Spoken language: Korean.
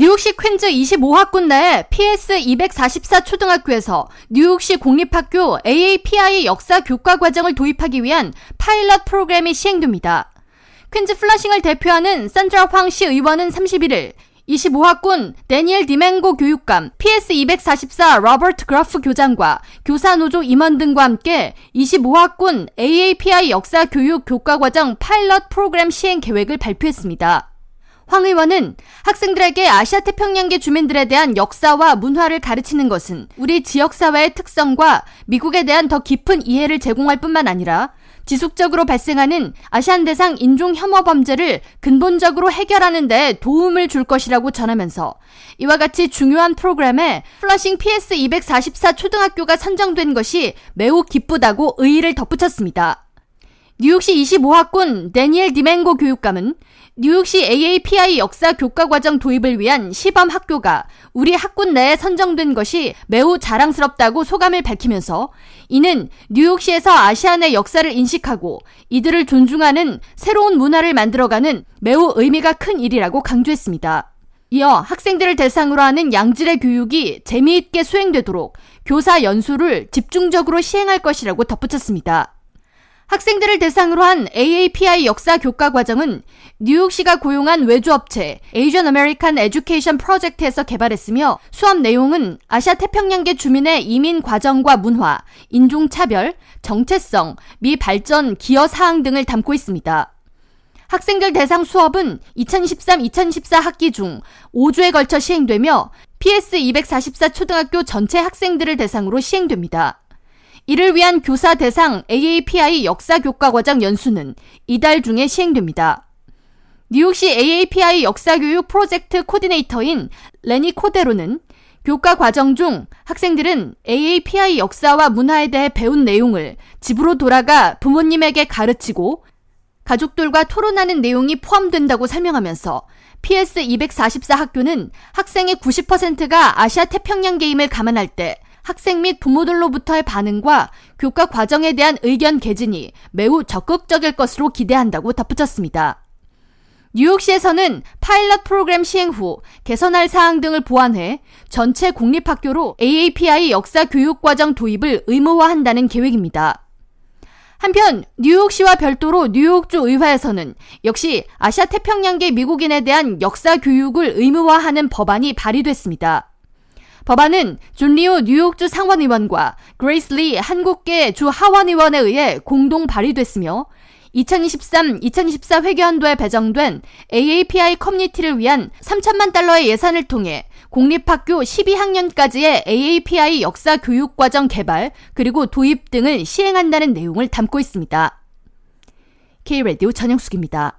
뉴욕시 퀸즈 25학군 내 PS 244 초등학교에서 뉴욕시 공립학교 AAPI 역사 교과 과정을 도입하기 위한 파일럿 프로그램이 시행됩니다. 퀸즈 플러싱을 대표하는 산드라 황 시의원은 31일 25학군 데니엘 디맹고 교육감, PS244 로버트 그라프 교장과 교사노조 임원 등과 함께 25학군 AAPI 역사 교육 교과과정 파일럿 프로그램 시행 계획을 발표했습니다. 황 의원은 학생들에게 아시아 태평양계 주민들에 대한 역사와 문화를 가르치는 것은 우리 지역사회의 특성과 미국에 대한 더 깊은 이해를 제공할 뿐만 아니라 지속적으로 발생하는 아시안 대상 인종 혐오 범죄를 근본적으로 해결하는 데 도움을 줄 것이라고 전하면서 이와 같이 중요한 프로그램에 플러싱 PS 244 초등학교가 선정된 것이 매우 기쁘다고 의의를 덧붙였습니다. 뉴욕시 25학군 데니엘 디맹고 교육감은 뉴욕시 AAPI 역사 교과 과정 도입을 위한 시범 학교가 우리 학군 내에 선정된 것이 매우 자랑스럽다고 소감을 밝히면서 이는 뉴욕시에서 아시안의 역사를 인식하고 이들을 존중하는 새로운 문화를 만들어가는 매우 의미가 큰 일이라고 강조했습니다. 이어 학생들을 대상으로 하는 양질의 교육이 재미있게 수행되도록 교사 연수를 집중적으로 시행할 것이라고 덧붙였습니다. 학생들을 대상으로 한 AAPI 역사 교과 과정은 뉴욕시가 고용한 외주업체 Asian American Education Project에서 개발했으며 수업 내용은 아시아 태평양계 주민의 이민 과정과 문화, 인종차별, 정체성, 미 발전 기여 사항 등을 담고 있습니다. 학생들 대상 수업은 2013-2014 학기 중 5주에 걸쳐 시행되며 PS244 초등학교 전체 학생들을 대상으로 시행됩니다. 이를 위한 교사 대상 AAPI 역사 교과 과정 연수는 이달 중에 시행됩니다. 뉴욕시 AAPI 역사교육 프로젝트 코디네이터인 레니 코데로는 교과 과정 중 학생들은 AAPI 역사와 문화에 대해 배운 내용을 집으로 돌아가 부모님에게 가르치고 가족들과 토론하는 내용이 포함된다고 설명하면서 PS 244 학교는 학생의 90%가 아시아 태평양 게임을 감안할 때 학생 및 부모들로부터의 반응과 교과 과정에 대한 의견 개진이 매우 적극적일 것으로 기대한다고 덧붙였습니다. 뉴욕시에서는 파일럿 프로그램 시행 후 개선할 사항 등을 보완해 전체 공립학교로 AAPI 역사 교육 과정 도입을 의무화한다는 계획입니다. 한편 뉴욕시와 별도로 뉴욕주 의회에서는 역시 아시아 태평양계 미국인에 대한 역사 교육을 의무화하는 법안이 발의됐습니다. 법안은 존 리우 뉴욕주 상원의원과 그레이스 리 한국계 주 하원의원에 의해 공동 발의됐으며 2023-2024 회계연도에 배정된 AAPI 커뮤니티를 위한 3천만 달러의 예산을 통해 공립학교 12학년까지의 AAPI 역사 교육과정 개발 그리고 도입 등을 시행한다는 내용을 담고 있습니다. K-Radio 전영숙입니다.